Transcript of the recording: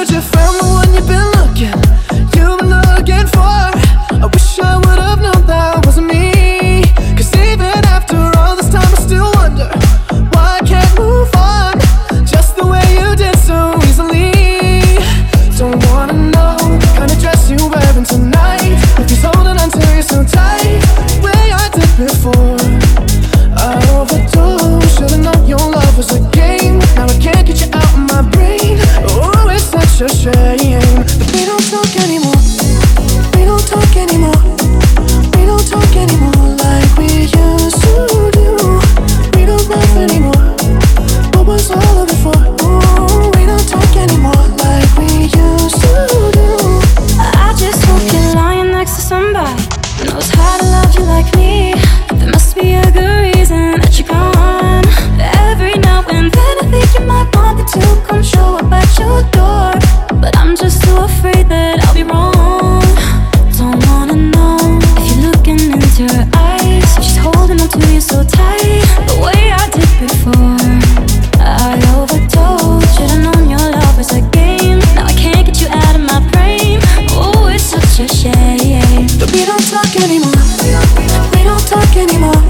heard you found the We don't talk anymore.